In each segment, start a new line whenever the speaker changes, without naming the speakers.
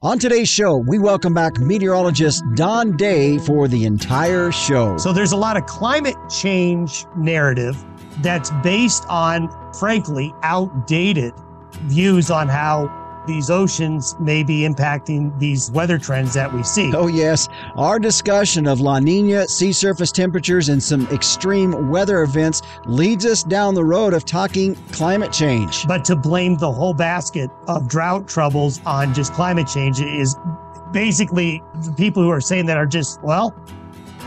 On today's show, we welcome back meteorologist Don Day for the entire show.
So there's a lot of climate change narrative that's based on, frankly, outdated views on how these oceans may be impacting these weather trends that we see.
Oh, yes. Our discussion of La Nina, sea surface temperatures, and some extreme weather events leads us down the road of talking climate change.
But to blame the whole basket of drought troubles on just climate change is basically the people who are saying that are just, well,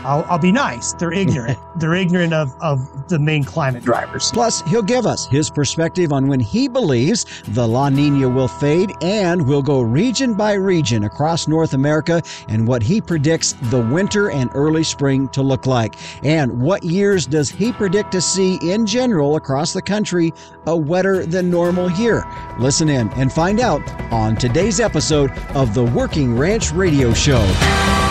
I'll, I'll, be nice. They're ignorant. They're ignorant of, of the main climate drivers.
Plus, he'll give us his perspective on when he believes the La Nina will fade and we'll go region by region across North America and what he predicts the winter and early spring to look like. And what years does he predict to see in general across the country a wetter than normal year? Listen in and find out on today's episode of the Working Ranch Radio Show.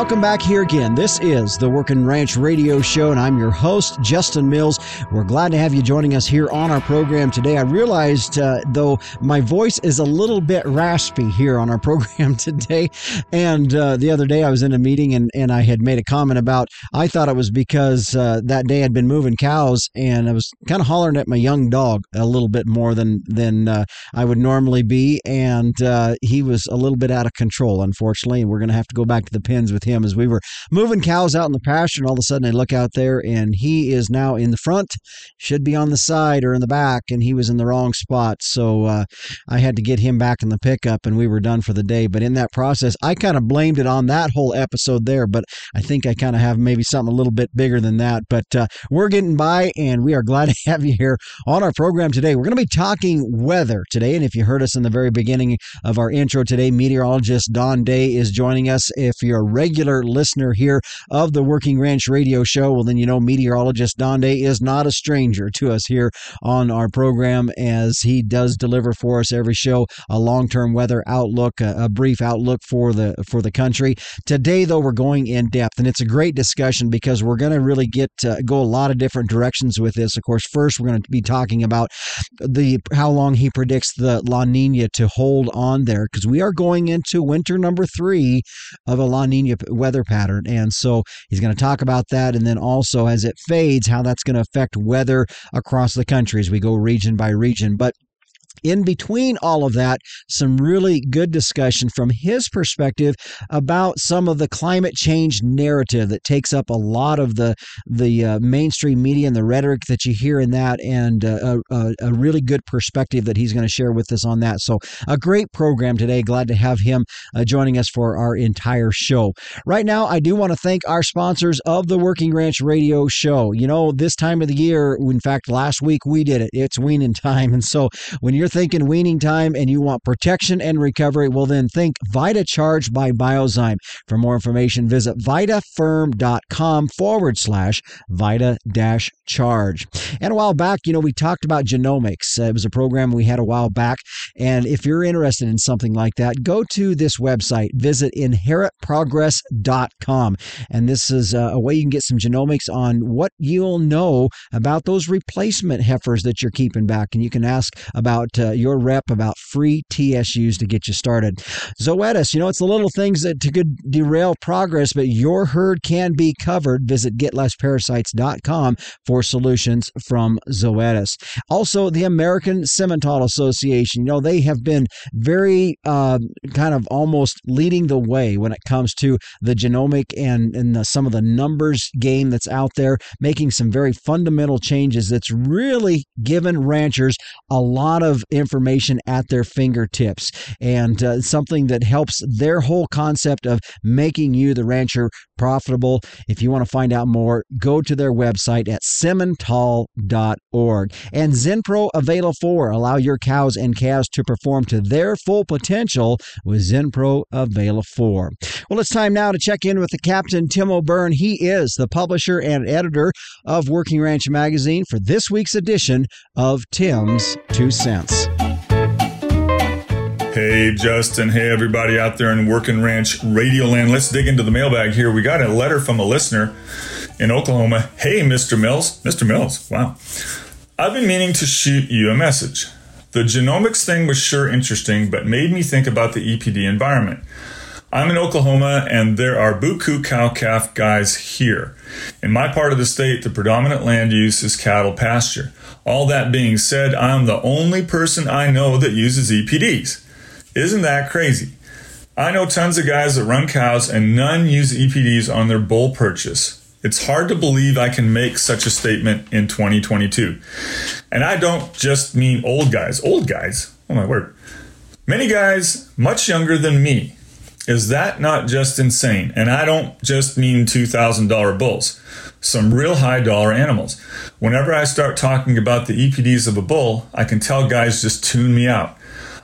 Welcome back here again. This is the Working Ranch Radio Show, and I'm your host, Justin Mills. We're glad to have you joining us here on our program today. I realized, uh, though, my voice is a little bit raspy here on our program today. And uh, the other day I was in a meeting and, and I had made a comment about, I thought it was because uh, that day I'd been moving cows and I was kind of hollering at my young dog a little bit more than, than uh, I would normally be. And uh, he was a little bit out of control, unfortunately. And we're going to have to go back to the pens with with him as we were moving cows out in the pasture, and all of a sudden I look out there, and he is now in the front, should be on the side or in the back, and he was in the wrong spot. So uh, I had to get him back in the pickup, and we were done for the day. But in that process, I kind of blamed it on that whole episode there, but I think I kind of have maybe something a little bit bigger than that. But uh, we're getting by, and we are glad to have you here on our program today. We're going to be talking weather today, and if you heard us in the very beginning of our intro today, meteorologist Don Day is joining us. If you're a regular regular listener here of the Working Ranch Radio Show, well, then you know meteorologist Day is not a stranger to us here on our program as he does deliver for us every show a long-term weather outlook, a, a brief outlook for the for the country. Today, though, we're going in depth, and it's a great discussion because we're going to really get uh, go a lot of different directions with this. Of course, first we're going to be talking about the how long he predicts the La Nina to hold on there because we are going into winter number three of a La Nina weather pattern. And so he's going to talk about that. And then also as it fades, how that's going to affect weather across the country as we go region by region. But in between all of that, some really good discussion from his perspective about some of the climate change narrative that takes up a lot of the the uh, mainstream media and the rhetoric that you hear in that, and uh, a, a, really good perspective that he's going to share with us on that. So, a great program today. Glad to have him uh, joining us for our entire show. Right now, I do want to thank our sponsors of the Working Ranch Radio Show. You know, this time of the year, in fact, last week we did it. It's weaning time, and so when you're thinking weaning time and you want protection and recovery, well, then think Vita Charge by Biozyme. For more information, visit vitaferm.com forward slash Vita dash charge. And a while back, you know, we talked about genomics. Uh, it was a program we had a while back. And if you're interested in something like that, go to this website, visit inheritprogress.com. And this is a way you can get some genomics on what you'll know about those replacement heifers that you're keeping back. And you can ask about uh, your rep about free TSUs to get you started. Zoetis, you know, it's the little things that could derail progress, but your herd can be covered. Visit getlessparasites.com for solutions from Zoetis. Also, the American Simmental Association, you know, they have been very uh, kind of almost leading the way when it comes to the genomic and, and the, some of the numbers game that's out there, making some very fundamental changes that's really given ranchers a lot of information at their fingertips and uh, something that helps their whole concept of making you, the rancher, profitable. If you want to find out more, go to their website at simmental.org. And Zinpro Availa 4 allow your cows and calves to perform to their full potential with Zinpro Availa 4. Well, it's time now to check in with the captain, Tim O'Byrne. He is the publisher and editor of Working Ranch Magazine for this week's edition of Tim's Two Cents.
Hey, Justin. Hey, everybody out there in Working Ranch Radio Land. Let's dig into the mailbag here. We got a letter from a listener in Oklahoma. Hey, Mr. Mills. Mr. Mills. Wow. I've been meaning to shoot you a message. The genomics thing was sure interesting, but made me think about the EPD environment. I'm in Oklahoma and there are buku cow calf guys here. In my part of the state, the predominant land use is cattle pasture. All that being said, I'm the only person I know that uses EPDs. Isn't that crazy? I know tons of guys that run cows and none use EPDs on their bull purchase. It's hard to believe I can make such a statement in 2022. And I don't just mean old guys, old guys, oh my word. Many guys much younger than me. Is that not just insane? And I don't just mean $2,000 bulls, some real high dollar animals. Whenever I start talking about the EPDs of a bull, I can tell guys just tune me out.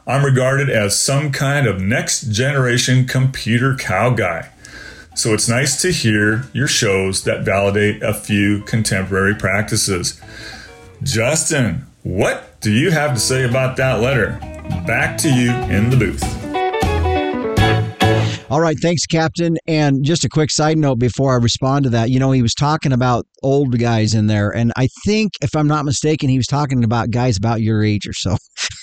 I'm regarded as some kind of next generation computer cow guy. So it's nice to hear your shows that validate a few contemporary practices. Justin, what do you have to say about that letter? Back to you in the booth.
All right, thanks, Captain. And just a quick side note before I respond to that, you know, he was talking about old guys in there, and I think, if I'm not mistaken, he was talking about guys about your age or so.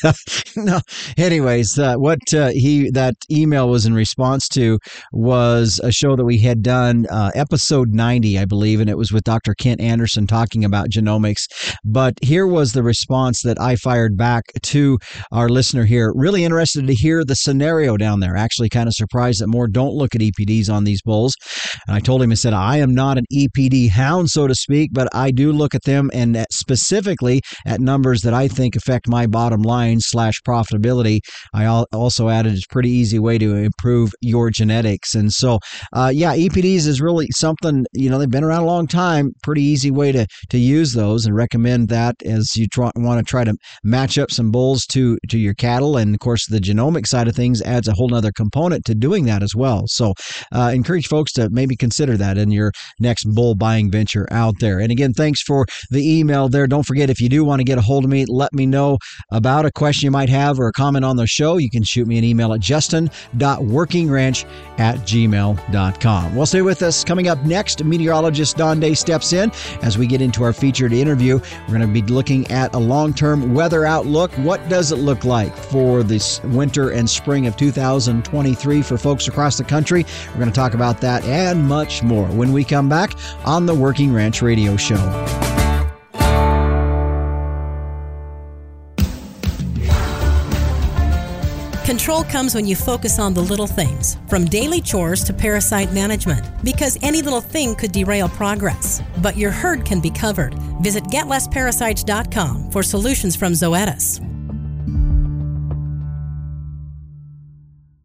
no, anyways, uh, what uh, he that email was in response to was a show that we had done, uh, episode 90, I believe, and it was with Dr. Kent Anderson talking about genomics. But here was the response that I fired back to our listener here. Really interested to hear the scenario down there. Actually, kind of surprised that more don't look at EPDs on these bulls. And I told him, I said, I am not an EPD hound, so to speak, but I do look at them and specifically at numbers that I think affect my bottom line slash profitability. I also added it's a pretty easy way to improve your genetics. And so, uh, yeah, EPDs is really something, you know, they've been around a long time. Pretty easy way to, to use those and recommend that as you try, want to try to match up some bulls to, to your cattle. And of course, the genomic side of things adds a whole other component to doing that as well. So, uh, encourage folks to maybe consider that in your next bull buying venture out there. And again, thanks for the email there. Don't forget, if you do want to get a hold of me, let me know about a question you might have or a comment on the show. You can shoot me an email at justin.workingranch at gmail.com. Well, stay with us. Coming up next, meteorologist Don Day steps in as we get into our featured interview. We're going to be looking at a long term weather outlook. What does it look like for this winter and spring of 2023 for folks across the country? We're going to talk about that and much more when we come back on the Working Ranch Radio Show.
Control comes when you focus on the little things, from daily chores to parasite management, because any little thing could derail progress. But your herd can be covered. Visit getlessparasites.com for solutions from Zoetis.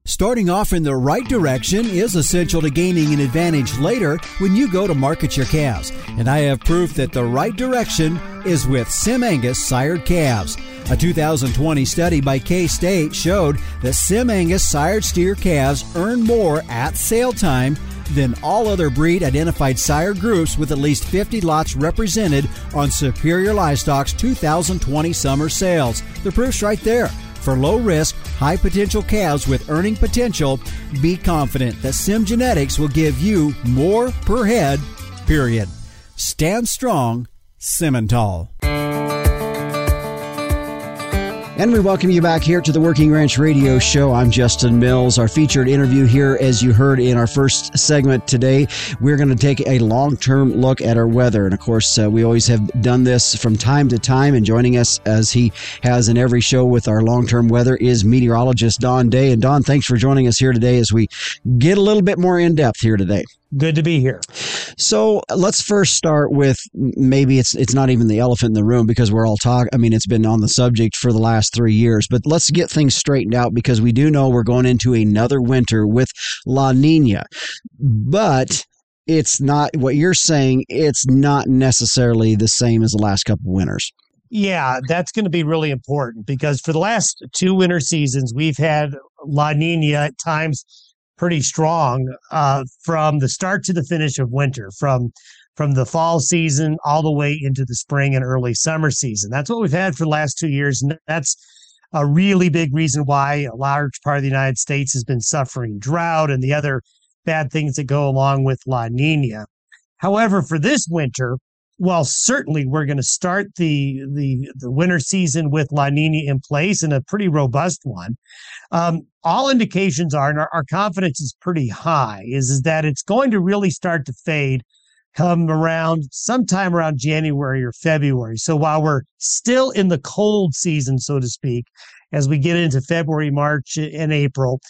Starting off in the right direction is essential to gaining an advantage later when you go to market your calves. And I have proof that the right direction is with Sim Angus sired calves. A 2020 study by K State showed that Sim Angus sired steer calves earn more at sale time than all other breed identified sire groups with at least 50 lots represented on Superior Livestock's 2020 summer sales. The proof's right there. For low risk, high potential calves with earning potential, be confident that Sim Genetics will give you more per head, period. Stand strong, Simmental.
And we welcome you back here to the Working Ranch Radio Show. I'm Justin Mills. Our featured interview here, as you heard in our first segment today, we're going to take a long term look at our weather. And of course, uh, we always have done this from time to time. And joining us, as he has in every show with our long term weather, is meteorologist Don Day. And Don, thanks for joining us here today as we get a little bit more in depth here today.
Good to be here.
So let's first start with maybe it's it's not even the elephant in the room because we're all talking. I mean, it's been on the subject for the last three years, but let's get things straightened out because we do know we're going into another winter with La Nina, but it's not what you're saying. It's not necessarily the same as the last couple winters.
Yeah, that's going to be really important because for the last two winter seasons, we've had La Nina at times pretty strong uh, from the start to the finish of winter, from from the fall season all the way into the spring and early summer season. That's what we've had for the last two years, and that's a really big reason why a large part of the United States has been suffering drought and the other bad things that go along with La Nina. However, for this winter, while certainly we're going to start the, the the winter season with La Nina in place and a pretty robust one, um, all indications are, and our, our confidence is pretty high, is, is that it's going to really start to fade come around sometime around January or February. So while we're still in the cold season, so to speak, as we get into February, March, and April,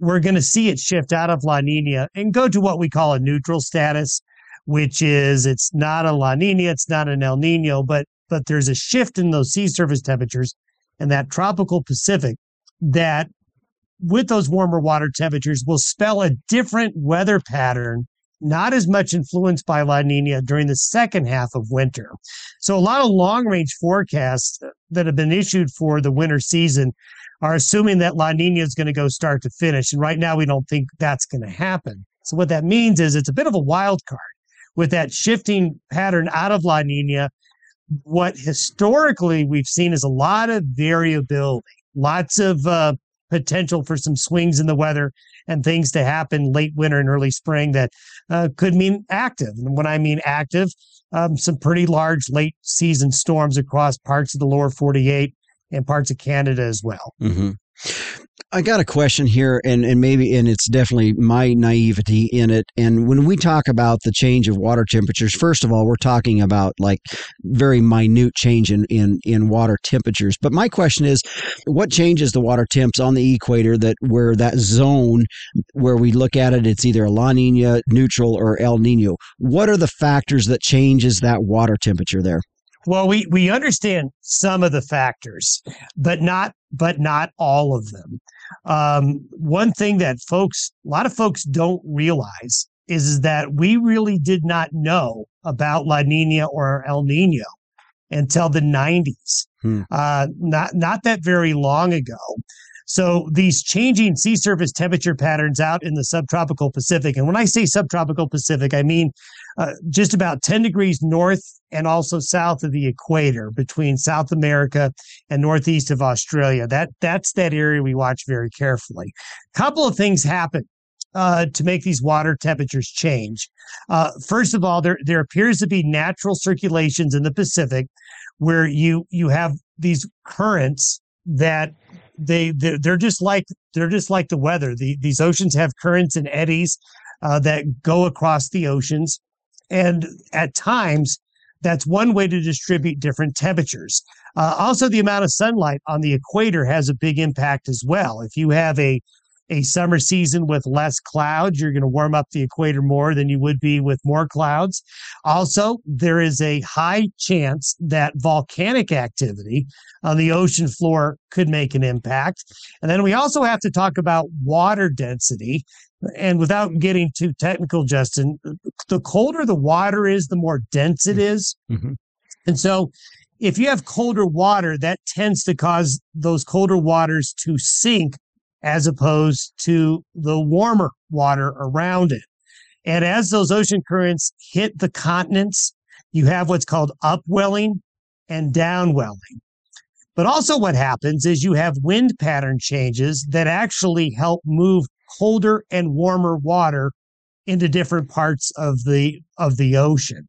we're going to see it shift out of La Nina and go to what we call a neutral status, which is it's not a La Nina, it's not an El Nino, but but there's a shift in those sea surface temperatures and that tropical Pacific that with those warmer water temperatures will spell a different weather pattern not as much influenced by La Nina during the second half of winter. So, a lot of long range forecasts that have been issued for the winter season are assuming that La Nina is going to go start to finish. And right now, we don't think that's going to happen. So, what that means is it's a bit of a wild card with that shifting pattern out of La Nina. What historically we've seen is a lot of variability, lots of uh, potential for some swings in the weather and things to happen late winter and early spring that uh, could mean active. And when I mean active, um, some pretty large late season storms across parts of the lower 48 and parts of Canada as well.
Mm-hmm. I got a question here, and, and maybe, and it's definitely my naivety in it. And when we talk about the change of water temperatures, first of all, we're talking about like very minute change in, in, in water temperatures. But my question is, what changes the water temps on the equator that where that zone where we look at it, it's either a La Nina, neutral, or El Nino? What are the factors that changes that water temperature there?
Well, we we understand some of the factors, but not but not all of them. Um, one thing that folks, a lot of folks don't realize is, is that we really did not know about La Nina or El Nino until the 90s. Hmm. Uh, not not that very long ago. So these changing sea surface temperature patterns out in the subtropical Pacific, and when I say subtropical Pacific, I mean uh, just about 10 degrees north and also south of the equator between South America and northeast of Australia. That that's that area we watch very carefully. A couple of things happen uh, to make these water temperatures change. Uh, first of all, there there appears to be natural circulations in the Pacific where you you have these currents that they they're, just like they're just like the weather. The, these oceans have currents and eddies uh, that go across the oceans, and at times that's one way to distribute different temperatures. Uh, also, the amount of sunlight on the equator has a big impact as well. If you have a a summer season with less clouds, you're going to warm up the equator more than you would be with more clouds. Also, there is a high chance that volcanic activity on the ocean floor could make an impact. And then we also have to talk about water density. And without getting too technical, Justin, the colder the water is, the more dense it is. Mm-hmm. And so if you have colder water, that tends to cause those colder waters to sink as opposed to the warmer water around it. And as those ocean currents hit the continents, you have what's called upwelling and downwelling. But also, what happens is you have wind pattern changes that actually help move colder and warmer water into different parts of the of the ocean.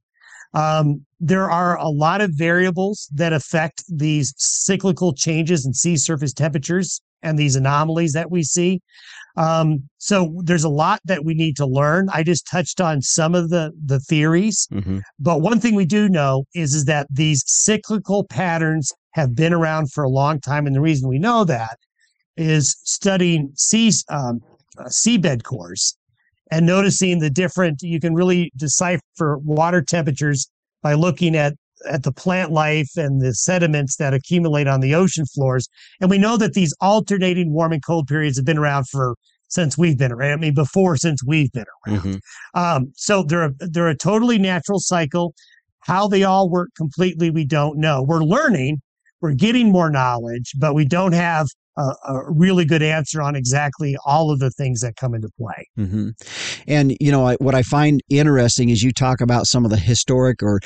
Um, there are a lot of variables that affect these cyclical changes in sea surface temperatures and these anomalies that we see. Um, so there's a lot that we need to learn. I just touched on some of the the theories, mm-hmm. but one thing we do know is is that these cyclical patterns have been around for a long time, and the reason we know that is studying sea um, uh, seabed cores and noticing the different. You can really decipher water temperatures by looking at at the plant life and the sediments that accumulate on the ocean floors. And we know that these alternating warm and cold periods have been around for since we've been around. I mean, before since we've been around. Mm-hmm. Um, so they're a, they're a totally natural cycle. How they all work completely, we don't know. We're learning, we're getting more knowledge, but we don't have a, a, really good answer on exactly all of the things that come into play.
Mm-hmm. And, you know, what I find interesting is you talk about some of the historic or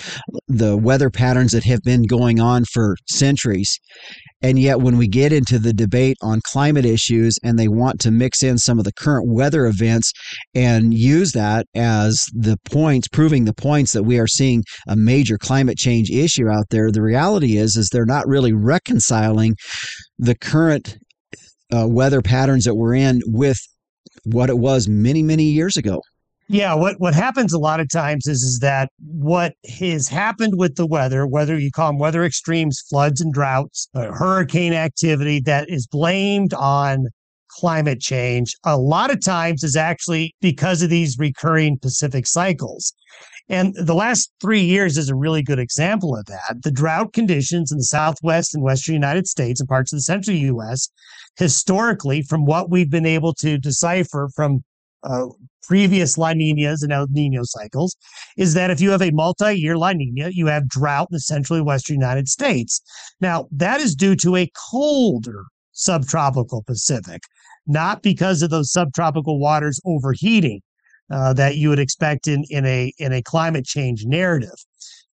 the weather patterns that have been going on for centuries. And yet, when we get into the debate on climate issues and they want to mix in some of the current weather events and use that as the points, proving the points that we are seeing a major climate change issue out there, the reality is, is they're not really reconciling the current uh, weather patterns that we're in with what it was many, many years ago.
Yeah, what what happens a lot of times is is that what has happened with the weather, whether you call them weather extremes, floods and droughts, uh, hurricane activity that is blamed on climate change, a lot of times is actually because of these recurring Pacific cycles. And the last three years is a really good example of that. The drought conditions in the Southwest and Western United States and parts of the central U.S. historically, from what we've been able to decipher from uh, previous La Ninas and El Nino cycles is that if you have a multi year La Nina, you have drought in the central and western United States. Now, that is due to a colder subtropical Pacific, not because of those subtropical waters overheating uh, that you would expect in, in, a, in a climate change narrative.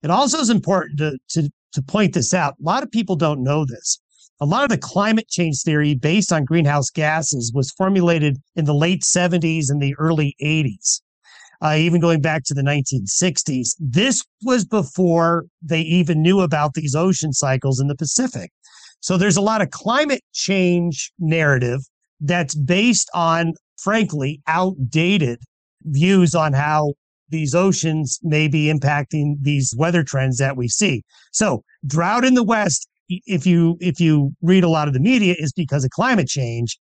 It also is important to, to, to point this out. A lot of people don't know this a lot of the climate change theory based on greenhouse gases was formulated in the late 70s and the early 80s, uh, even going back to the 1960s. This was before they even knew about these ocean cycles in the Pacific. So there's a lot of climate change narrative that's based on, frankly, outdated views on how these oceans may be impacting these weather trends that we see. So drought in the West if you if you read a lot of the media is because of climate change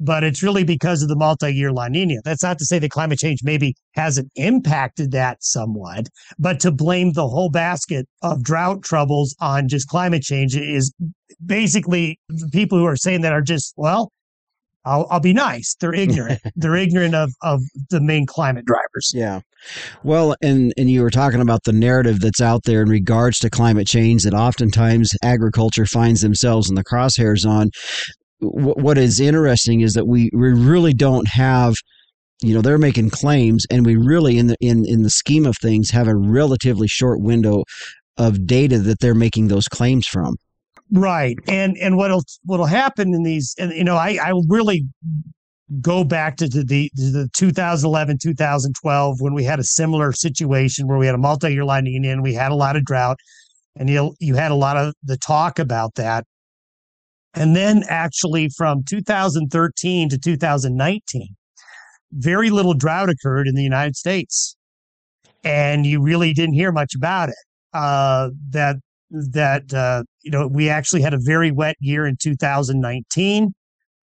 but it's really because of the multi-year La Nina. That's not to say that climate change maybe hasn't impacted that somewhat, but to blame the whole basket of drought troubles on just climate change is basically people who are saying that are just well, I'll, I'll be nice. They're ignorant. They're ignorant of, of the main climate drivers.
Yeah. Well, and, and you were talking about the narrative that's out there in regards to climate change that oftentimes agriculture finds themselves in the crosshairs on. What is interesting is that we, we really don't have you know they're making claims and we really in the in in the scheme of things have a relatively short window of data that they're making those claims from
Right. And and what'll what'll happen in these and you know, I I really go back to, the the 2011 2012 when we had a similar situation where we had a multi-year Nina and we had a lot of drought and you you had a lot of the talk about that and then actually from 2013 to 2019 very little drought occurred in the united states. And you really didn't hear much about it uh, that that uh, you know we actually had a very wet year in 2019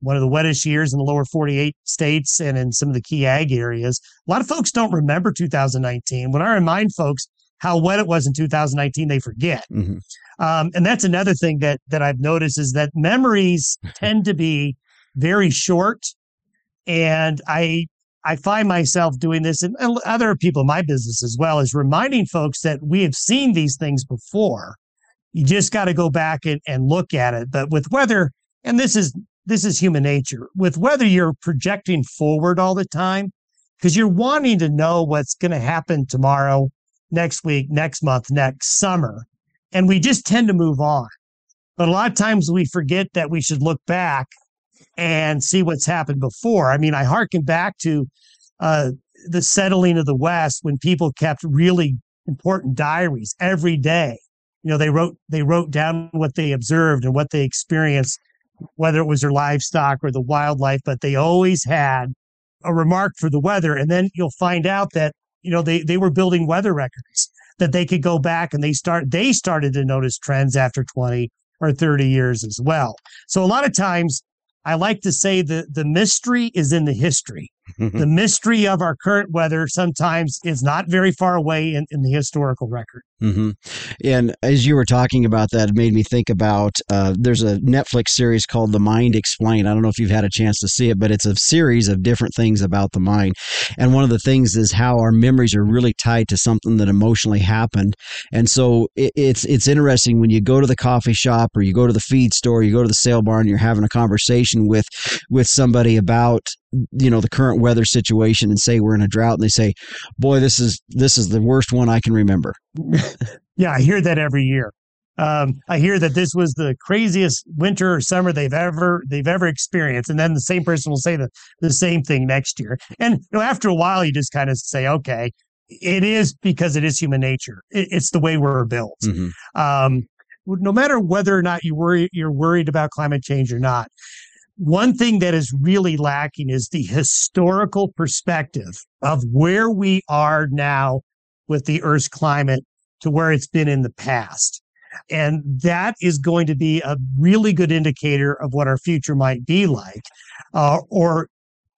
one of the wettest years in the lower 48 states and in some of the key ag areas. A lot of folks don't remember 2019 when i remind folks how wet it was in 2019 they forget. Mm-hmm. Um, and that's another thing that that i've noticed is that memories tend to be very short and i I find myself doing this and other people in my business as well is reminding folks that we have seen these things before you just got to go back and, and look at it. But with weather, and this is this is human nature. With weather, you're projecting forward all the time because you're wanting to know what's going to happen tomorrow, next week, next month, next summer. And we just tend to move on. But a lot of times we forget that we should look back and see what's happened before. I mean, I harken back to uh, the settling of the West when people kept really important diaries every day you know they wrote they wrote down what they observed and what they experienced whether it was their livestock or the wildlife but they always had a remark for the weather and then you'll find out that you know they they were building weather records that they could go back and they start they started to notice trends after 20 or 30 years as well. So a lot of times i like to say the the mystery is in the history the mystery of our current weather sometimes is not very far away in, in the historical record.
Mm-hmm. And as you were talking about that, it made me think about uh, there's a Netflix series called The Mind Explained. I don't know if you've had a chance to see it, but it's a series of different things about the mind. And one of the things is how our memories are really tied to something that emotionally happened. And so it, it's it's interesting when you go to the coffee shop or you go to the feed store, you go to the sale barn, you're having a conversation with with somebody about you know the current weather situation and say we're in a drought and they say boy this is this is the worst one i can remember.
Yeah i hear that every year. Um, i hear that this was the craziest winter or summer they've ever they've ever experienced and then the same person will say the, the same thing next year. And you know after a while you just kind of say okay it is because it is human nature. It, it's the way we're built. Mm-hmm. um, no matter whether or not you worry you're worried about climate change or not one thing that is really lacking is the historical perspective of where we are now with the Earth's climate to where it's been in the past. And that is going to be a really good indicator of what our future might be like. Uh, or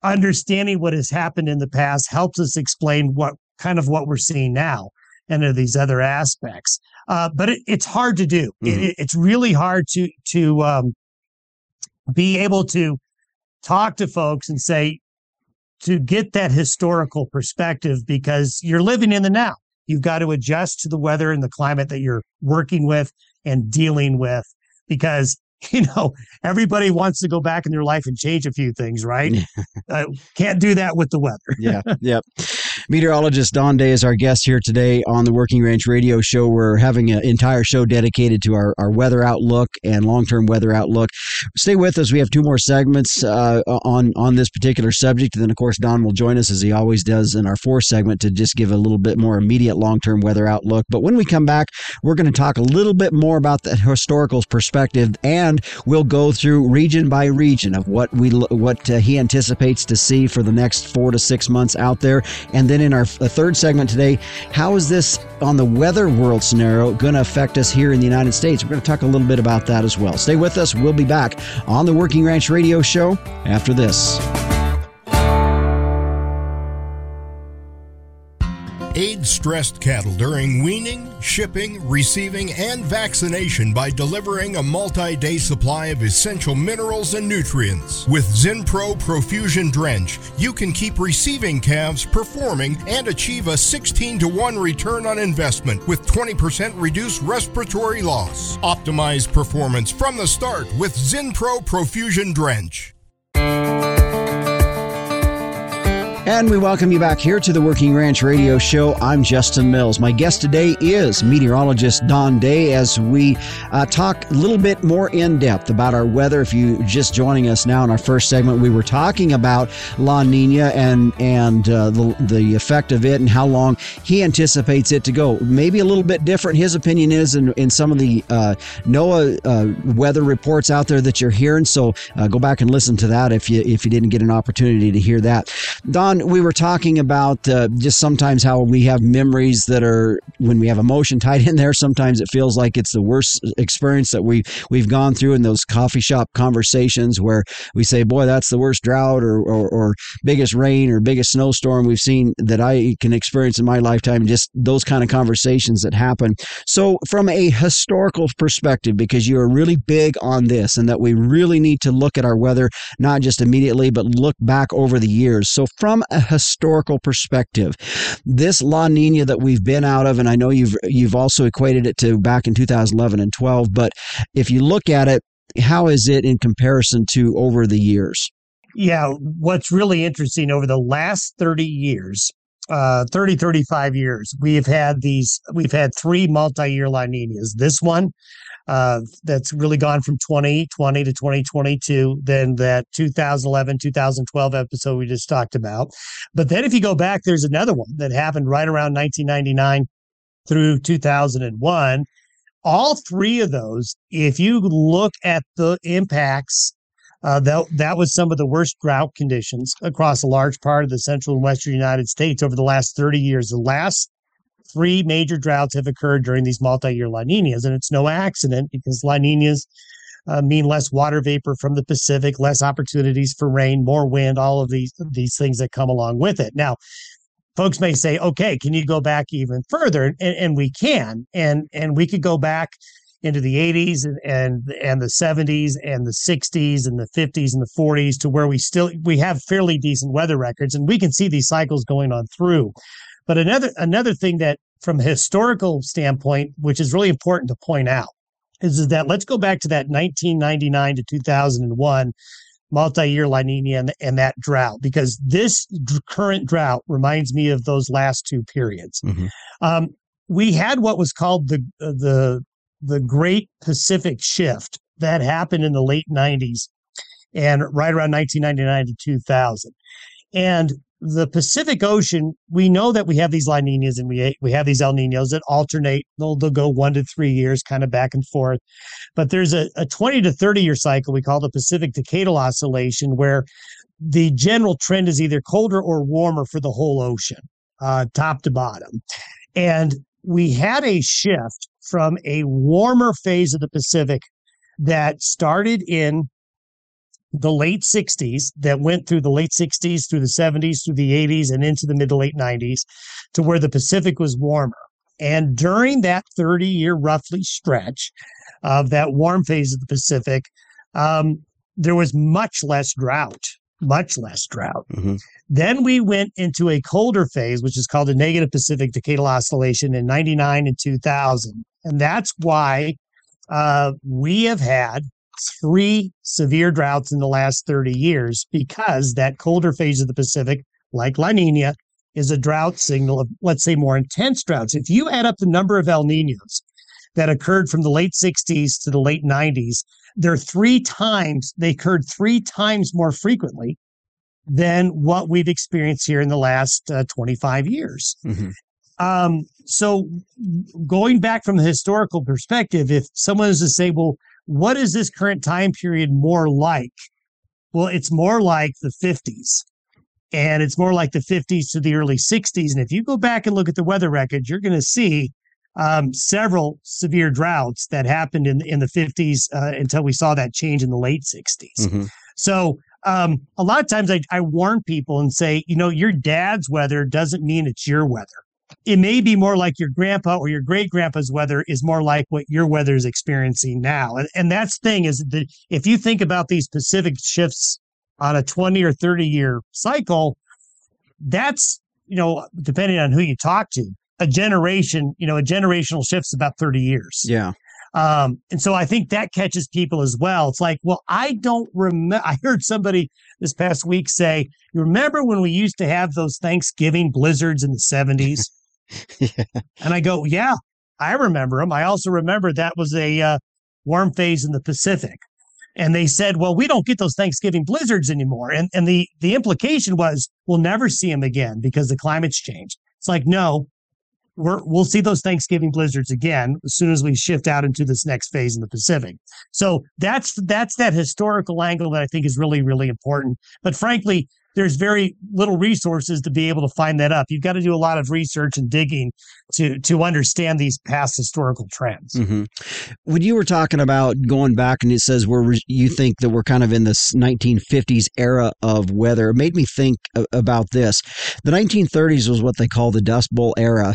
understanding what has happened in the past helps us explain what kind of what we're seeing now and of these other aspects. Uh, but it, it's hard to do. Mm-hmm. It, it's really hard to to um, be able to talk to folks and say, to get that historical perspective because you're living in the now. You've got to adjust to the weather and the climate that you're working with and dealing with because you know, everybody wants to go back in their life and change a few things, right? uh, can't do that with the weather.
yeah, yeah. Meteorologist Don Day is our guest here today on the Working Ranch Radio Show. We're having an entire show dedicated to our, our weather outlook and long term weather outlook. Stay with us. We have two more segments uh, on on this particular subject, and then of course Don will join us as he always does in our fourth segment to just give a little bit more immediate long term weather outlook. But when we come back, we're going to talk a little bit more about the historical perspective and we'll go through region by region of what we what uh, he anticipates to see for the next four to six months out there. And then in our third segment today, how is this on the weather world scenario going to affect us here in the United States? We're going to talk a little bit about that as well. Stay with us. We'll be back on the Working Ranch Radio Show after this.
Aid stressed cattle during weaning, shipping, receiving, and vaccination by delivering a multi day supply of essential minerals and nutrients. With Zinpro Profusion Drench, you can keep receiving calves performing and achieve a 16 to 1 return on investment with 20% reduced respiratory loss. Optimize performance from the start with Zinpro Profusion Drench.
And we welcome you back here to the Working Ranch Radio Show. I'm Justin Mills. My guest today is meteorologist Don Day as we uh, talk a little bit more in depth about our weather. If you just joining us now in our first segment, we were talking about La Nina and and uh, the the effect of it and how long he anticipates it to go. Maybe a little bit different. His opinion is in, in some of the uh, NOAA uh, weather reports out there that you're hearing. So uh, go back and listen to that if you if you didn't get an opportunity to hear that. Don we were talking about uh, just sometimes how we have memories that are when we have emotion tied in there. Sometimes it feels like it's the worst experience that we we've gone through in those coffee shop conversations where we say, "Boy, that's the worst drought or, or, or biggest rain or biggest snowstorm we've seen that I can experience in my lifetime." Just those kind of conversations that happen. So, from a historical perspective, because you are really big on this, and that we really need to look at our weather not just immediately, but look back over the years. So, from a historical perspective. This La Nina that we've been out of, and I know you've you've also equated it to back in 2011 and 12, but if you look at it, how is it in comparison to over the years?
Yeah, what's really interesting over the last 30 years, uh, 30, 35 years, we've had these, we've had three multi year La Ninas. This one, uh, that's really gone from 2020 to 2022 then that 2011 2012 episode we just talked about but then if you go back there's another one that happened right around 1999 through 2001 all three of those if you look at the impacts uh, that that was some of the worst drought conditions across a large part of the central and western United States over the last 30 years. The last three major droughts have occurred during these multi-year La Ninas, and it's no accident because La Ninas uh, mean less water vapor from the Pacific, less opportunities for rain, more wind, all of these these things that come along with it. Now, folks may say, okay, can you go back even further? And, and we can, and and we could go back into the 80s and, and and the 70s and the 60s and the 50s and the 40s to where we still we have fairly decent weather records and we can see these cycles going on through but another another thing that from a historical standpoint which is really important to point out is, is that let's go back to that 1999 to 2001 multi-year La Nina and, and that drought because this d- current drought reminds me of those last two periods.
Mm-hmm.
Um, we had what was called the the the Great Pacific Shift that happened in the late 90s and right around 1999 to 2000. And the Pacific Ocean, we know that we have these La Ninas and we we have these El Ninos that alternate. They'll, they'll go one to three years, kind of back and forth. But there's a, a 20 to 30 year cycle we call the Pacific Decadal Oscillation, where the general trend is either colder or warmer for the whole ocean, uh, top to bottom. And we had a shift from a warmer phase of the Pacific that started in the late 60s that went through the late 60s through the 70s through the 80s and into the mid to late 90s to where the Pacific was warmer. And during that 30 year roughly stretch of that warm phase of the Pacific, um, there was much less drought, much less drought.
Mm-hmm.
Then we went into a colder phase, which is called the negative Pacific decadal oscillation in 99 and 2000. And that's why uh, we have had three severe droughts in the last 30 years because that colder phase of the Pacific, like La Nina, is a drought signal of, let's say, more intense droughts. If you add up the number of El Ninos that occurred from the late 60s to the late 90s, they're three times, they occurred three times more frequently than what we've experienced here in the last uh, 25 years.
Mm-hmm.
Um, so, going back from the historical perspective, if someone is to say, well, what is this current time period more like? Well, it's more like the 50s. And it's more like the 50s to the early 60s. And if you go back and look at the weather records, you're going to see um, several severe droughts that happened in, in the 50s uh, until we saw that change in the late 60s.
Mm-hmm.
So, um, a lot of times I, I warn people and say, you know, your dad's weather doesn't mean it's your weather it may be more like your grandpa or your great grandpa's weather is more like what your weather is experiencing now. And, and that's the thing is that if you think about these Pacific shifts on a 20 or 30 year cycle, that's, you know, depending on who you talk to, a generation, you know, a generational shift's about 30 years.
Yeah.
Um, and so I think that catches people as well. It's like, well, I don't remember. I heard somebody this past week say, you remember when we used to have those Thanksgiving blizzards in the 70s? And I go, yeah, I remember them. I also remember that was a uh, warm phase in the Pacific. And they said, well, we don't get those Thanksgiving blizzards anymore. And, and the, the implication was we'll never see them again because the climate's changed. It's like, no, we're, we'll see those Thanksgiving blizzards again as soon as we shift out into this next phase in the Pacific. So that's that's that historical angle that I think is really really important. But frankly, there's very little resources to be able to find that up. You've got to do a lot of research and digging to to understand these past historical trends.
Mm-hmm. When you were talking about going back, and it says we're you think that we're kind of in this 1950s era of weather, it made me think about this. The 1930s was what they call the Dust Bowl era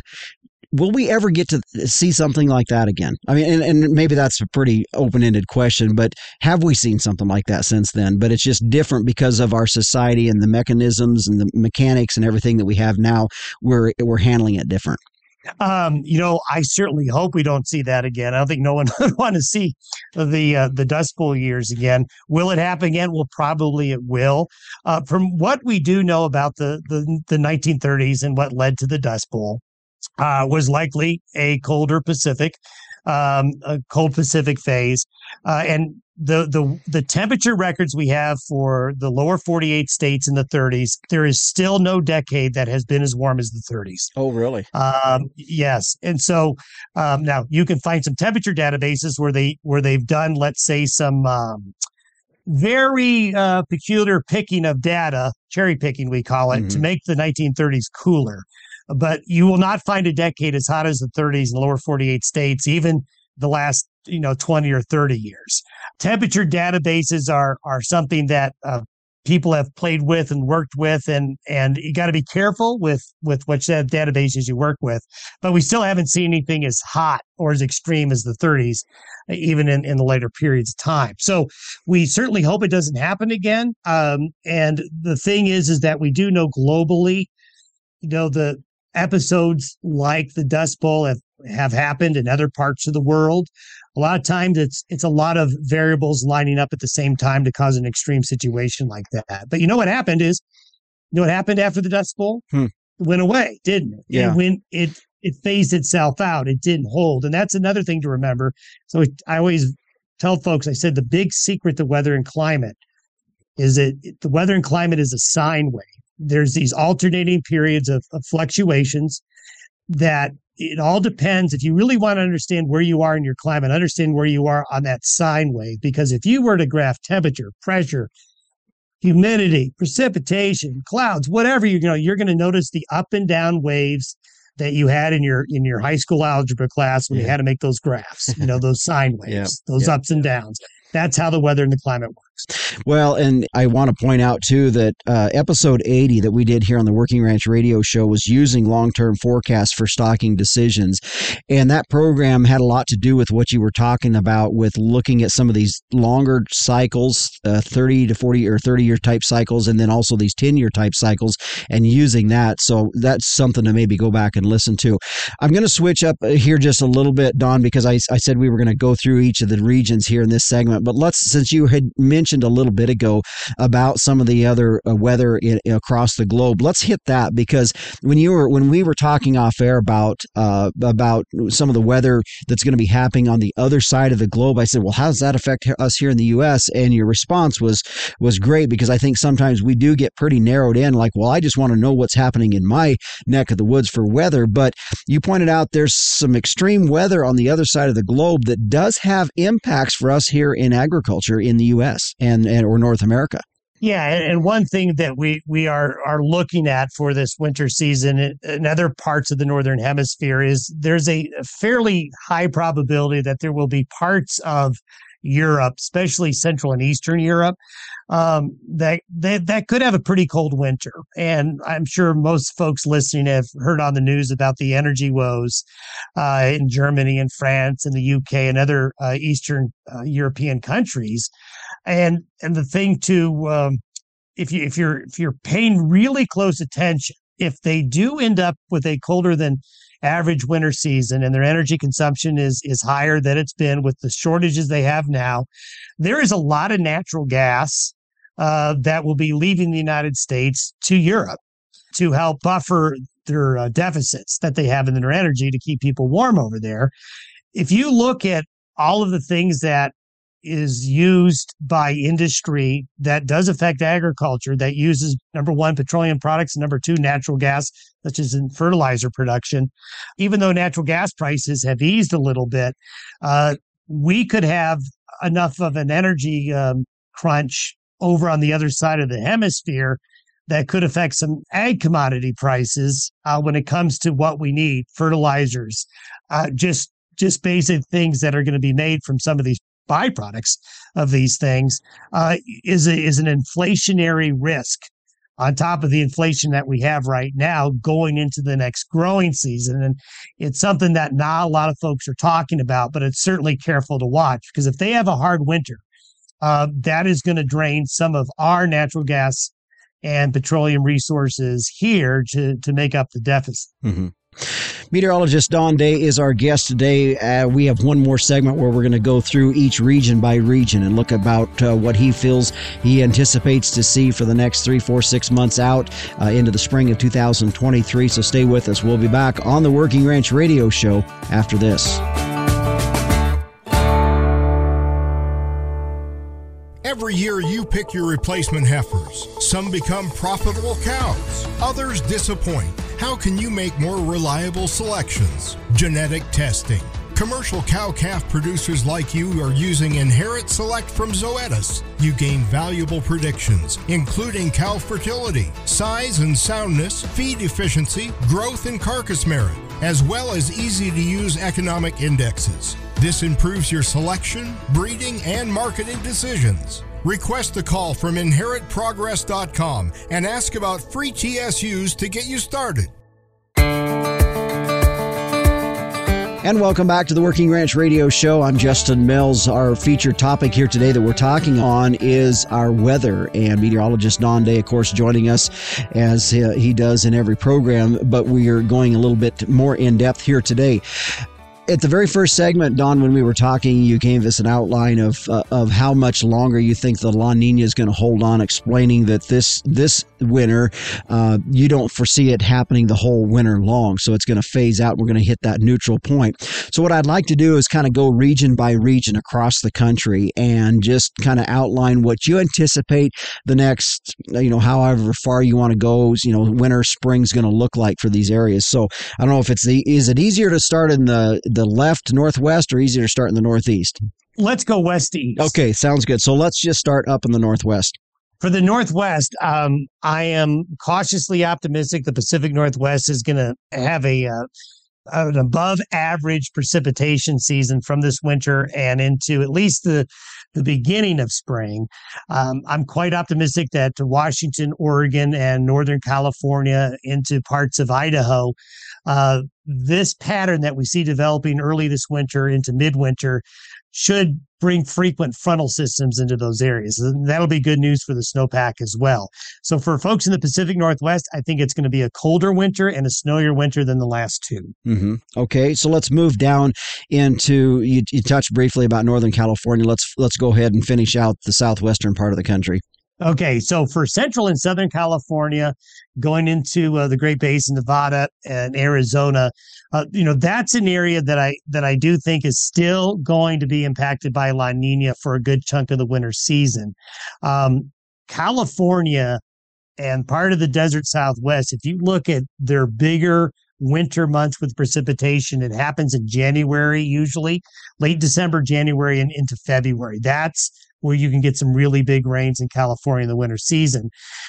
will we ever get to see something like that again? I mean, and, and maybe that's a pretty open ended question, but have we seen something like that since then? But it's just different because of our society and the mechanisms and the mechanics and everything that we have now. We're we're handling it different.
Um, you know, I certainly hope we don't see that again. I don't think no one would want to see the uh, the Dust Bowl years again. Will it happen again? Well, probably it will. Uh, from what we do know about the, the the 1930s and what led to the Dust Bowl, uh, was likely a colder Pacific, um, a cold Pacific phase, uh, and the the the temperature records we have for the lower 48 states in the 30s, there is still no decade that has been as warm as the 30s.
Oh, really?
Um, yes, and so um, now you can find some temperature databases where they where they've done, let's say, some. Um, very uh, peculiar picking of data, cherry picking, we call it, mm-hmm. to make the 1930s cooler but you will not find a decade as hot as the 30s in lower 48 states, even the last you know 20 or 30 years. Temperature databases are are something that uh, people have played with and worked with and and you got to be careful with with which databases you work with. But we still haven't seen anything as hot or as extreme as the 30s even in, in the later periods of time. So we certainly hope it doesn't happen again. Um, and the thing is is that we do know globally you know the episodes like the dust bowl have have happened in other parts of the world a lot of times it's it's a lot of variables lining up at the same time to cause an extreme situation like that. But you know what happened is, you know what happened after the Dust Bowl?
Hmm.
It went away, didn't it?
Yeah.
And when it it phased itself out, it didn't hold, and that's another thing to remember. So it, I always tell folks, I said the big secret to weather and climate is that the weather and climate is a sine wave. There's these alternating periods of, of fluctuations that it all depends. If you really want to understand where you are in your climate, understand where you are on that sine wave. Because if you were to graph temperature, pressure, humidity, precipitation, clouds, whatever you know, you're going to notice the up and down waves that you had in your in your high school algebra class when yeah. you had to make those graphs. You know, those sine waves, yeah. those yeah. ups and downs. That's how the weather and the climate works.
Well, and I want to point out too that uh, episode 80 that we did here on the Working Ranch Radio Show was using long term forecasts for stocking decisions. And that program had a lot to do with what you were talking about with looking at some of these longer cycles, uh, 30 to 40 or 30 year type cycles, and then also these 10 year type cycles and using that. So that's something to maybe go back and listen to. I'm going to switch up here just a little bit, Don, because I, I said we were going to go through each of the regions here in this segment but let's, since you had mentioned a little bit ago about some of the other uh, weather in, across the globe, let's hit that because when you were when we were talking off air about uh, about some of the weather that's going to be happening on the other side of the globe, I said, well, how does that affect us here in the U.S.? And your response was was great because I think sometimes we do get pretty narrowed in, like, well, I just want to know what's happening in my neck of the woods for weather. But you pointed out there's some extreme weather on the other side of the globe that does have impacts for us here in agriculture in the U.S. and, and or North America.
Yeah, and one thing that we we are are looking at for this winter season in other parts of the northern hemisphere is there's a fairly high probability that there will be parts of Europe, especially Central and Eastern Europe, um, that, that that could have a pretty cold winter. And I'm sure most folks listening have heard on the news about the energy woes uh, in Germany and France and the UK and other uh, Eastern uh, European countries. And and the thing to um, if you if you're if you're paying really close attention, if they do end up with a colder than average winter season and their energy consumption is is higher than it's been with the shortages they have now there is a lot of natural gas uh, that will be leaving the united states to europe to help buffer their uh, deficits that they have in their energy to keep people warm over there. If you look at all of the things that is used by industry that does affect agriculture that uses number one petroleum products number two natural gas such as in fertilizer production. Even though natural gas prices have eased a little bit uh, we could have enough of an energy um, crunch over on the other side of the hemisphere that could affect some ag commodity prices uh, when it comes to what we need fertilizers uh, just just basic things that are going to be made from some of these byproducts of these things uh, is a, is an inflationary risk on top of the inflation that we have right now going into the next growing season and it's something that not a lot of folks are talking about but it's certainly careful to watch because if they have a hard winter uh, that is going to drain some of our natural gas and petroleum resources here to to make up the deficit
mm-hmm. Meteorologist Don Day is our guest today. Uh, we have one more segment where we're going to go through each region by region and look about uh, what he feels he anticipates to see for the next three, four, six months out uh, into the spring of 2023. So stay with us. We'll be back on the Working Ranch Radio Show after this.
Every year you pick your replacement heifers. Some become profitable cows, others disappoint. How can you make more reliable selections? Genetic testing. Commercial cow calf producers like you are using Inherit Select from Zoetis. You gain valuable predictions, including cow fertility, size and soundness, feed efficiency, growth and carcass merit, as well as easy to use economic indexes. This improves your selection, breeding, and marketing decisions. Request a call from inheritprogress.com and ask about free TSUs to get you started.
And welcome back to the Working Ranch Radio Show. I'm Justin Mills. Our featured topic here today that we're talking on is our weather. And meteorologist Don Day, of course, joining us as he does in every program. But we are going a little bit more in depth here today at the very first segment, Don, when we were talking, you gave us an outline of uh, of how much longer you think the La Nina is going to hold on, explaining that this this winter uh, you don't foresee it happening the whole winter long, so it's going to phase out. We're going to hit that neutral point. So what I'd like to do is kind of go region by region across the country and just kind of outline what you anticipate the next, you know, however far you want to go. You know, winter, spring's going to look like for these areas. So I don't know if it's the is it easier to start in the the left, northwest, or easier to start in the northeast?
Let's go west east.
Okay, sounds good. So let's just start up in the northwest.
For the Northwest, um, I am cautiously optimistic the Pacific Northwest is going to have a uh, an above average precipitation season from this winter and into at least the the beginning of spring. Um, I'm quite optimistic that Washington, Oregon, and Northern California into parts of Idaho uh, this pattern that we see developing early this winter into midwinter should bring frequent frontal systems into those areas. And that'll be good news for the snowpack as well. So for folks in the Pacific Northwest, I think it's going to be a colder winter and a snowier winter than the last 2
mm-hmm. Okay, so let's move down into you, you touched briefly about Northern California. Let's let's go ahead and finish out the southwestern part of the country.
Okay, so for Central and Southern California, going into uh, the Great Basin, Nevada, and Arizona, uh, you know that's an area that I that I do think is still going to be impacted by La Nina for a good chunk of the winter season. Um, California and part of the desert Southwest, if you look at their bigger winter months with precipitation, it happens in January usually, late December, January, and into February. That's where you can get some really big rains in California in the winter season.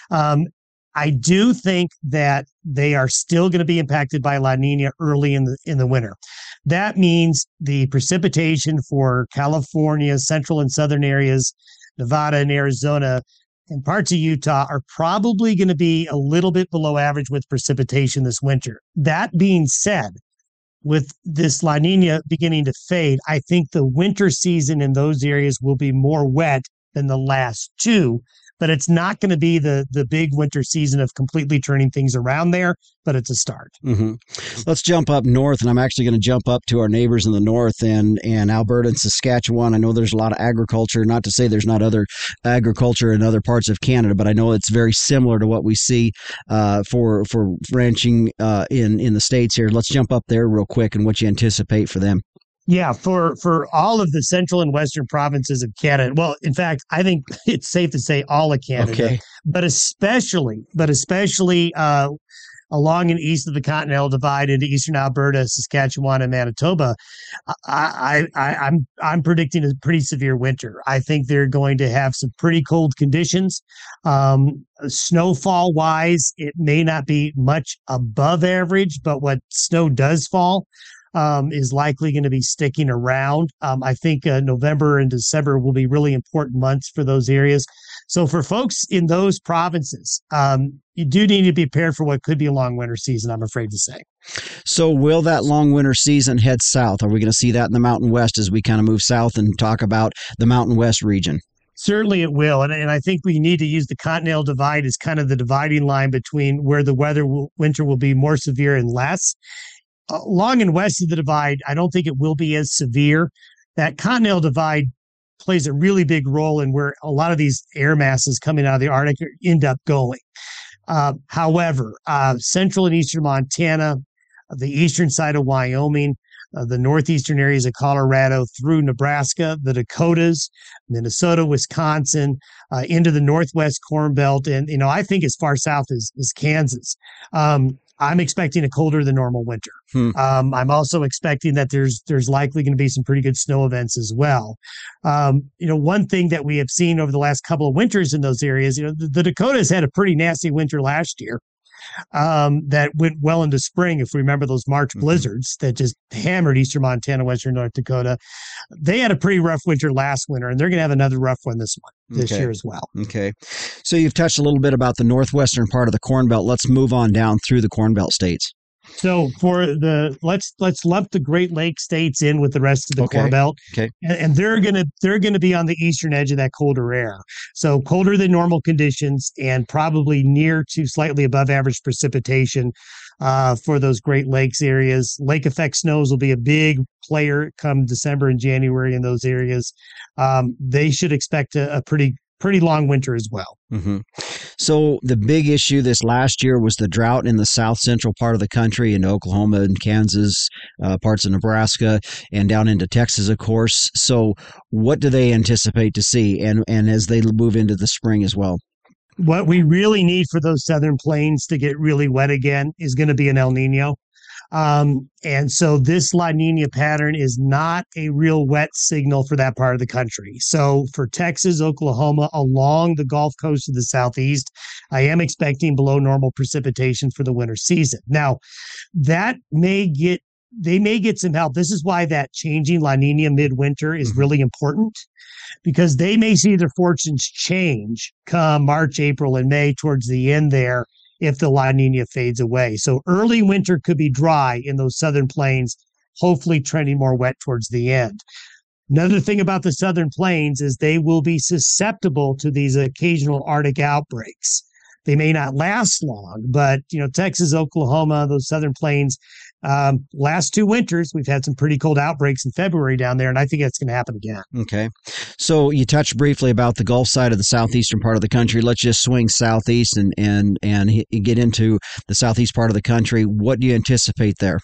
Um, I do think that they are still going to be impacted by La Nina early in the in the winter. That means the precipitation for California, central and southern areas, Nevada and Arizona, and parts of Utah are probably going to be a little bit below average with precipitation this winter. That being said, with this La Nina beginning to fade, I think the winter season in those areas will be more wet than the last two but it's not going to be the the big winter season of completely turning things around there but it's a start.
Mm-hmm. let's jump up north and i'm actually going to jump up to our neighbors in the north and and alberta and saskatchewan. I know there's a lot of agriculture not to say there's not other agriculture in other parts of canada but i know it's very similar to what we see uh, for for ranching uh, in in the states here. Let's jump up there real quick and what you anticipate for them
yeah, for for all of the central and western provinces of Canada. Well, in fact, I think it's safe to say all of Canada, okay. but especially, but especially uh, along and east of the Continental Divide into eastern Alberta, Saskatchewan, and Manitoba. I, I, I I'm I'm predicting a pretty severe winter. I think they're going to have some pretty cold conditions. Um, snowfall wise, it may not be much above average, but what snow does fall um, is likely going to be sticking around. Um, I think uh, November and December will be really important months for those areas. So for folks in those provinces, um, you do need to be prepared for what could be a long winter season. I'm afraid to say.
So will that long winter season head south? Are we going to see that in the Mountain West as we kind of move south and talk about the Mountain West region?
Certainly it will. And, and I think we need to use the Continental Divide as kind of the dividing line between where the weather will, winter will be more severe and less along and west of the divide, I don't think it will be as severe. That continental divide plays a really big role in where a lot of these air masses coming out of the Arctic end up going. Uh, however, uh, central and eastern Montana, the eastern side of Wyoming, uh, the northeastern areas of Colorado through Nebraska, the Dakotas, Minnesota, Wisconsin, uh, into the Northwest Corn Belt, and you know I think as far south as, as Kansas. Um, I'm expecting a colder than normal winter. Hmm. Um, I'm also expecting that there's there's likely going to be some pretty good snow events as well. Um, you know, one thing that we have seen over the last couple of winters in those areas, you know, the, the Dakotas had a pretty nasty winter last year. Um, that went well into spring. If we remember those March
Mhm.
blizzards that just hammered eastern Montana, western North Dakota, they had a pretty rough winter last winter, and they're going to have another rough one this one this
Okay.
year as well.
Okay. So you've touched a little bit about the northwestern part of the Corn Belt. Let's move on down through the Corn Belt states.
So for the let's let's lump the Great Lake states in with the rest of the
Okay.
Corn Belt,
Okay.
and, and they're gonna they're gonna be on the eastern edge of that colder air. So colder than normal conditions, and probably near to slightly above average precipitation uh, for those Great Lakes areas. Lake effect snows will be a big player come December and January in those areas. Um, they should expect a, a pretty pretty long winter as well.
hmm So the big issue this last year was the drought in the south central part of the country, in Oklahoma and Kansas, uh, parts of Nebraska, and down into Texas, of course. So what do they anticipate to see, and and as they move into the spring as well?
what we really need for those southern plains to get really wet again is going to be an El Nino. Um, and so this La Nina pattern is not a real wet signal for that part of the country. So for Texas, Oklahoma, along the Gulf Coast of the Southeast, I am expecting below normal precipitation for the winter season. Now, that may get they may get some help. This is why that changing La Nina midwinter is
Mhm.
really important because they may see their fortunes change come March, April, and May towards the end there if the La Nina fades away. So early winter could be dry in those southern plains, hopefully trending more wet towards the end. Another thing about the southern plains is they will be susceptible to these occasional Arctic outbreaks. They may not last long, but you know, Texas, Oklahoma, those southern plains, um, last two winters, we've had some pretty cold outbreaks in February down there, and I think that's going to happen again.
Okay. So you touched briefly about the Gulf side of the southeastern part of the country. Let's just swing southeast and and and get into the southeast part of the country. What do you anticipate there?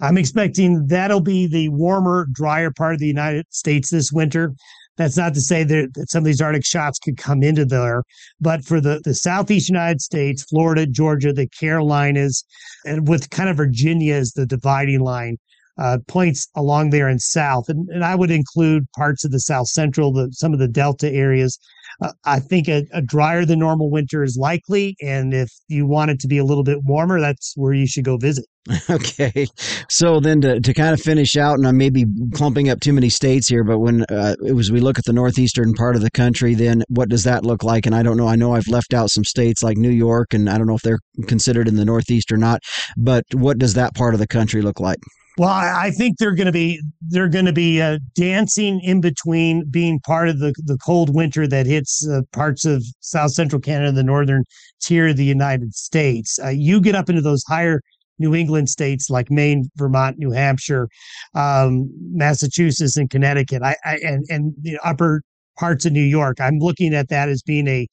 I'm expecting that'll be the warmer, drier part of the United States this winter. That's not to say that, that some of these Arctic shots could come into there, but for the, the Southeast United States, Florida, Georgia, the Carolinas, and with kind of Virginia as the dividing line, uh, points along there in south. And, and I would include parts of the South Central, the, some of the Delta areas. Uh, I think a, a drier than normal winter is likely. And if you want it to be a little bit warmer, that's where you should go visit.
Okay. So then to, to kind of finish out, and I may be clumping up too many states here, but when uh, it was we look at the northeastern part of the country, then what does that look like? And I don't know. I know I've left out some states like New York, and I don't know if they're considered in the northeast or not. But what does that part of the country look like?
Well, I, think they're going to be they're going to be uh, dancing in between being part of the the cold winter that hits uh, parts of South Central Canada, the northern tier of the United States. Uh, you get up into those higher New England states like Maine, Vermont, New Hampshire, um, Massachusetts, and Connecticut. I, I and and the upper parts of New York. I'm looking at that as being a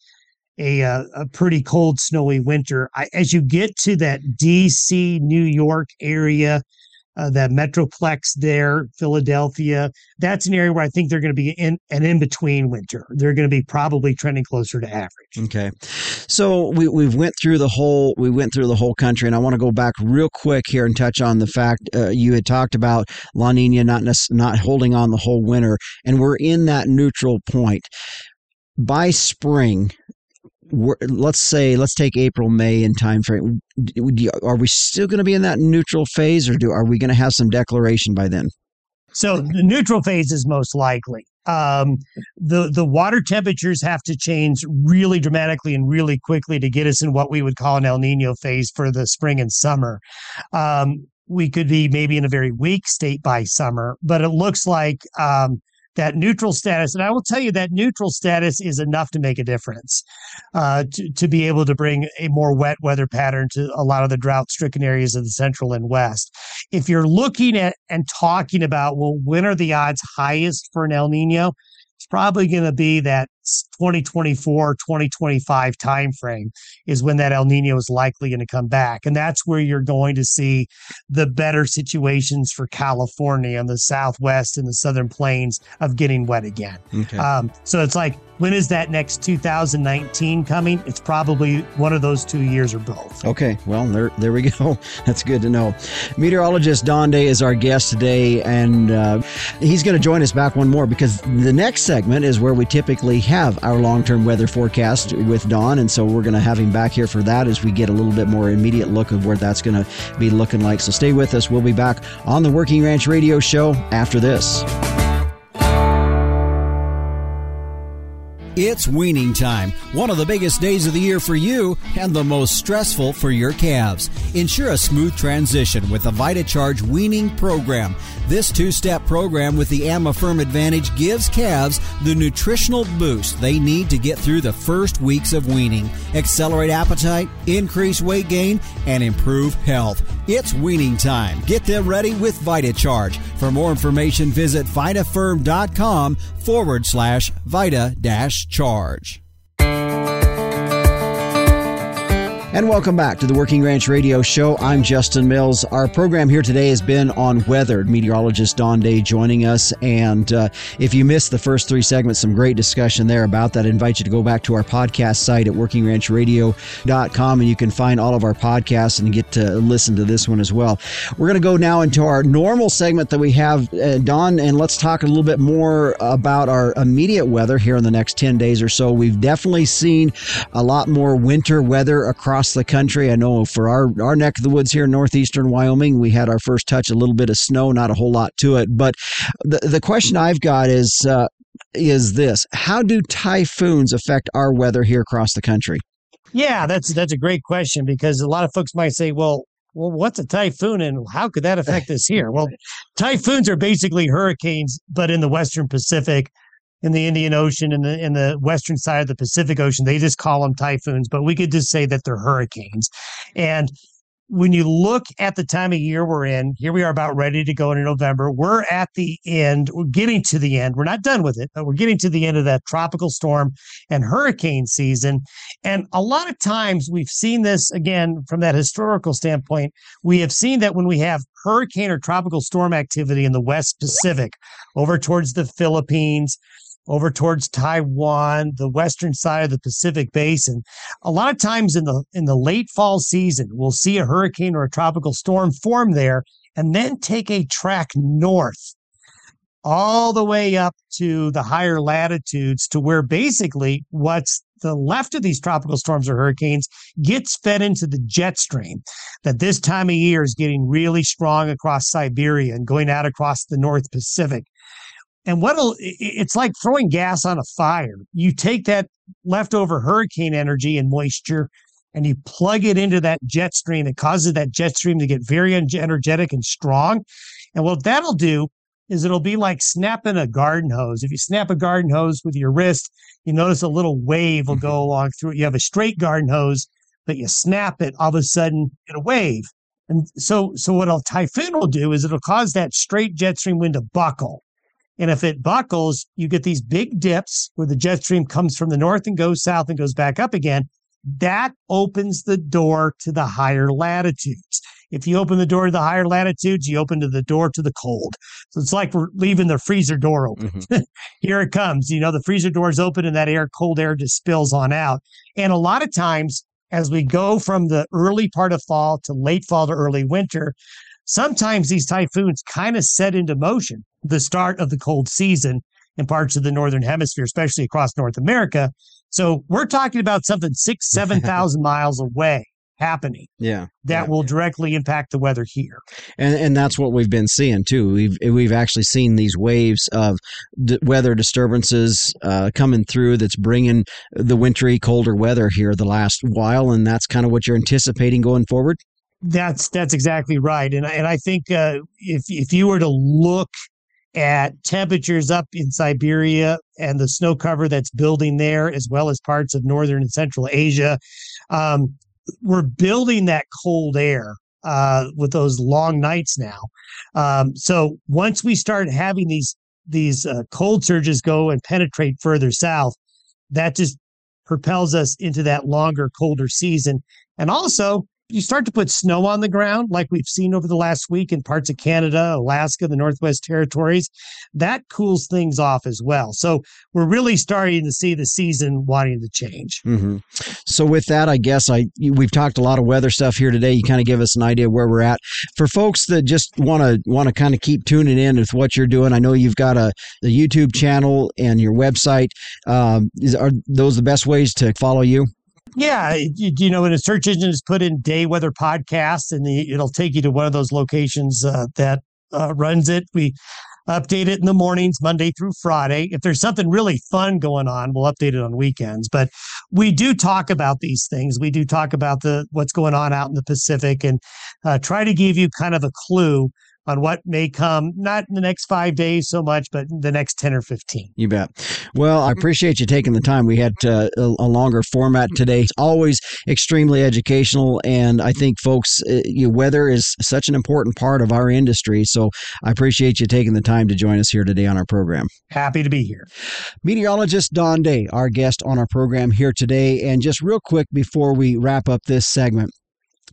a, uh, a pretty cold, snowy winter. I, as you get to that D.C., New York area, uh, that metroplex there, Philadelphia. That's an area where I think they're going to be in an in between winter. They're going to be probably trending closer to average.
Okay, so we we've went through the whole we went through the whole country, and I want to go back real quick here and touch on the fact uh, you had talked about La Nina not not holding on the whole winter, and we're in that neutral point by spring. Let's say let's take April May in time frame. Are we still going to be in that neutral phase, or do are we going to have some declaration by then?
So the neutral phase is most likely. Um, the the water temperatures have to change really dramatically and really quickly to get us in what we would call an El Nino phase for the spring and summer. Um, we could be maybe in a very weak state by summer, but it looks like um, that neutral status, and I will tell you that neutral status is enough to make a difference uh, to, to be able to bring a more wet weather pattern to a lot of the drought stricken areas of the central and west. If you're looking at and talking about, well, when are the odds highest for an El Nino? It's probably going to be that 2024, 2025 timeframe is when that El Nino is likely going to come back. And that's where you're going to see the better situations for California and the Southwest and the Southern Plains of getting wet again.
Okay.
Um, so it's like, when is that next 2019 coming? It's probably one of those two years or both.
Okay, well, there, there we go. That's good to know. Meteorologist Don Day is our guest today, and uh, he's going to join us back one more because the next segment is where we typically have have our long term weather forecast with Don. And so we're going to have him back here for that as we get a little bit more immediate look of where that's going to be looking like. So stay with us. We'll be back on the Working Ranch Radio Show after this.
It's weaning time, one of the biggest days of the year for you and the most stressful for your calves. Ensure a smooth transition with the VitaCharge weaning program. This two step program with the Amaferm Advantage gives calves the nutritional boost they need to get through the first weeks of weaning, accelerate appetite, increase weight gain, and improve health. It's weaning time. Get them ready with VitaCharge. For more information, visit vitaferm.com forward slash vita dash charge.
And welcome back to the Working Ranch Radio Show. I'm Justin Mills. Our program here today has been on weather. Meteorologist Don Day joining us. And uh, if you missed the first three segments, some great discussion there about that. I invite you to go back to our podcast site at workingranchradio.com and you can find all of our podcasts and get to listen to this one as well. We're going to go now into our normal segment that we have, uh, Don, and let's talk a little bit more about our immediate weather here in the next 10 days or so. We've definitely seen a lot more winter weather across across the country. I know for our, our neck of the woods here in northeastern Wyoming, we had our first touch, a little bit of snow, not a whole lot to it. But the, the question I've got is, uh, is this How do typhoons affect our weather here across the country?
Yeah, that's that's a great question because a lot of folks might say, well, well, what's a typhoon and how could that affect us here? Well, typhoons are basically hurricanes, but in the Western Pacific in the Indian Ocean and the in the western side of the Pacific Ocean. They just call them typhoons, but we could just say that they're hurricanes. And when you look at the time of year we're in, here we are about ready to go into November. We're at the end, we're getting to the end. We're not done with it, but we're getting to the end of that tropical storm and hurricane season. And a lot of times we've seen this again from that historical standpoint. We have seen that when we have hurricane or tropical storm activity in the West Pacific over towards the Philippines, over towards Taiwan, the western side of the Pacific Basin. A lot of times in the in the late fall season, we'll see a hurricane or a tropical storm form there and then take a track north all the way up to the higher latitudes to where basically what's the left of these tropical storms or hurricanes gets fed into the jet stream that this time of year is getting really strong across Siberia and going out across the North Pacific. And what'll it's like throwing gas on a fire. You take that leftover hurricane energy and moisture and you plug it into that jet stream. It causes that jet stream to get very energetic and strong. And what that'll do is it'll be like snapping a garden hose. If you snap a garden hose with your wrist, you notice a little wave will go mm-hmm. along through it. You have a straight garden hose, but you snap it, all of a sudden it' a wave. And so, so what a typhoon will do is it'll cause that straight jet stream wind to buckle. And if it buckles, you get these big dips where the jet stream comes from the north and goes south and goes back up again. That opens the door to the higher latitudes. If you open the door to the higher latitudes, you open to the door to the cold. So it's like we're leaving the freezer door open. Mm-hmm. Here it comes. You know, the freezer door is open and that air, cold air just spills on out. And a lot of times, as we go from the early part of fall to late fall to early winter, sometimes these typhoons kind of set into motion the start of the cold season in parts of the northern hemisphere, especially across North America. So we're talking about something six, seven thousand miles away happening.
Yeah,
that
yeah.
will directly impact the weather here.
And and that's what we've been seeing too. We've we've actually seen these waves of d- weather disturbances uh, coming through. That's bringing the wintry, colder weather here the last while, and that's kind of what you're anticipating going forward.
That's that's exactly right, and and I think uh, if if you were to look at temperatures up in Siberia and the snow cover that's building there, as well as parts of northern and central Asia. Um, we're building that cold air uh, with those long nights now. Um, so once we start having these these uh, cold surges go and penetrate further south, that just propels us into that longer, colder season. And also, you start to put snow on the ground, like we've seen over the last week in parts of Canada, Alaska, the Northwest Territories, that cools things off as well. So we're really starting to see the season wanting to change.
Mm-hmm. So with that, I guess I we've talked a lot of weather stuff here today. You kind of give us an idea where we're at. For folks that just want to want to kind of keep tuning in with what you're doing, I know you've got a, a YouTube channel and your website. Um, is, are those the best ways to follow you?
Yeah, you, you, know, when a search engine is put in day weather podcast, and the, it'll take you to one of those locations uh, that uh, runs it. We update it in the mornings, Monday through Friday. If there's something really fun going on, we'll update it on weekends. But we do talk about these things. We do talk about the what's going on out in the Pacific, and uh, try to give you kind of a clue on what may come, not in the next five days so much, but the next 10 or 15.
You bet. Well, I appreciate you taking the time. We had uh, a, a, longer format today. It's always extremely educational. And I think, folks, uh, you, weather is such an important part of our industry. So I appreciate you taking the time to join us here today on our program.
Happy to be here.
Meteorologist Don Day, our guest on our program here today. And just real quick before we wrap up this segment,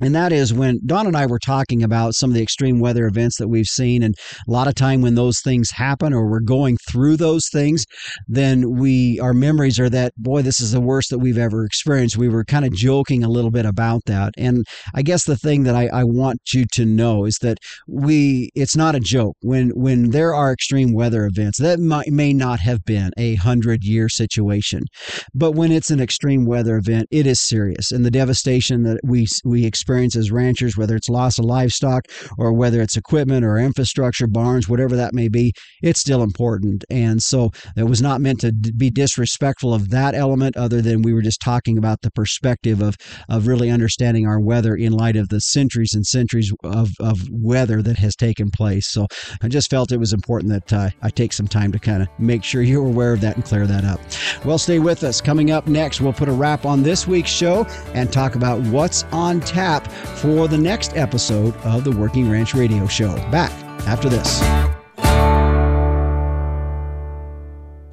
and that is when Don and I were talking about some of the extreme weather events that we've seen. And a lot of time when those things happen or we're going through those things, then we, our memories are that, boy, this is the worst that we've ever experienced. We were kind of joking a little bit about that. And I guess the thing that I, I want you to know is that we, it's not a joke. When, when there are extreme weather events, that might, may not have been a hundred year situation. But when it's an extreme weather event, it is serious. And the devastation that we, we experience experience as ranchers, whether it's loss of livestock or whether it's equipment or infrastructure, barns, whatever that may be, it's still important. And so it was not meant to be disrespectful of that element, other than we were just talking about the perspective of, of really understanding our weather in light of the centuries and centuries of, of weather that has taken place. So I just felt it was important that uh, I take some time to kind of make sure you're aware of that and clear that up. Well, stay with us. Coming up next, we'll put a wrap on this week's show and talk about what's on tap for the next episode of the Working Ranch Radio Show. Back after this.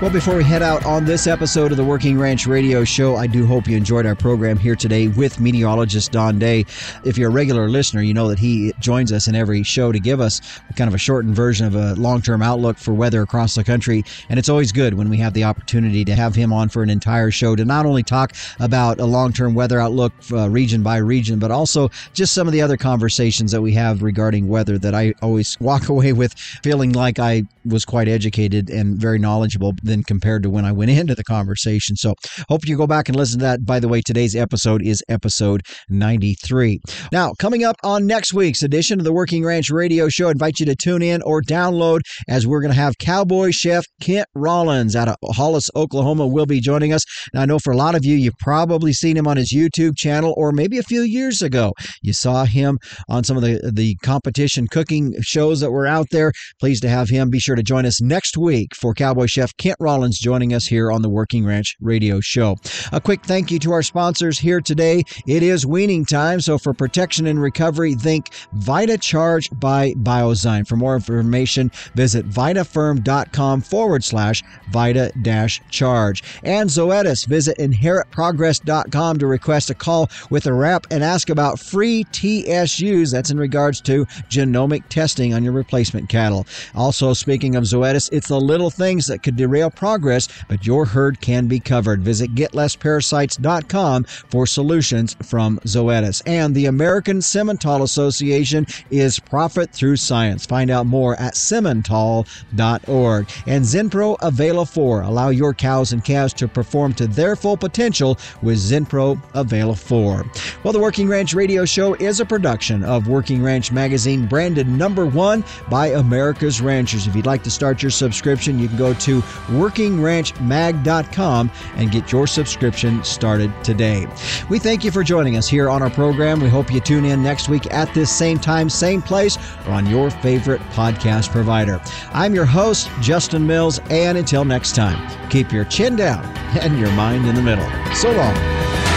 Well, before we head out on this episode of the Working Ranch Radio Show, I do hope you enjoyed our program here today with meteorologist Don Day. If you're a regular listener, you know that he joins us in every show to give us kind of a shortened version of a long term outlook for weather across the country. And it's always good when we have the opportunity to have him on for an entire show to not only talk about a long term weather outlook uh, region by region, but also just some of the other conversations that we have regarding weather that I always walk away with feeling like I was quite educated and very knowledgeable than compared to when I went into the conversation. So hope you go back and listen to that. By the way, today's episode is episode 93. Now, coming up on next week's edition of the Working Ranch Radio Show, I invite you to tune in or download as we're going to have cowboy chef Kent Rollins out of Hollis, Oklahoma will be joining us. Now, I know for a lot of you, you've probably seen him on his YouTube channel or maybe a few years ago. You saw him on some of the, the competition cooking shows that were out there. Pleased to have him. Be sure to join us next week for Cowboy Chef Kent Rollins joining us here on the Working Ranch Radio Show. A quick thank you to our sponsors here today. It is weaning time, so for protection and recovery, think Vita Charge by Biozyme. For more information, visit vitaferm.com forward slash Vita dash charge. And Zoetis, visit inheritprogress.com to request a call with a rep and ask about free TSUs. That's in regards to genomic testing on your replacement cattle. Also, speaking of Zoetis, it's the little things that could derail progress, but your herd can be covered. Visit getlessparasites.com for solutions from Zoetis. And the American Simmental Association is profit through science. Find out more at simmental.org. And Zinpro Availa 4. Allow your cows and calves to perform to their full potential with Zinpro Availa 4. Well, the Working Ranch Radio Show is a production of Working Ranch Magazine, branded number one by America's Ranchers. If you'd like to start your subscription, you can go to workingranchmag.com and get your subscription started today. We thank you for joining us here on our program. We hope you tune in next week at this same time, same place, or on your favorite podcast provider. I'm your host, Justin Mills, and until next time, keep your chin down and your mind in the middle. So long.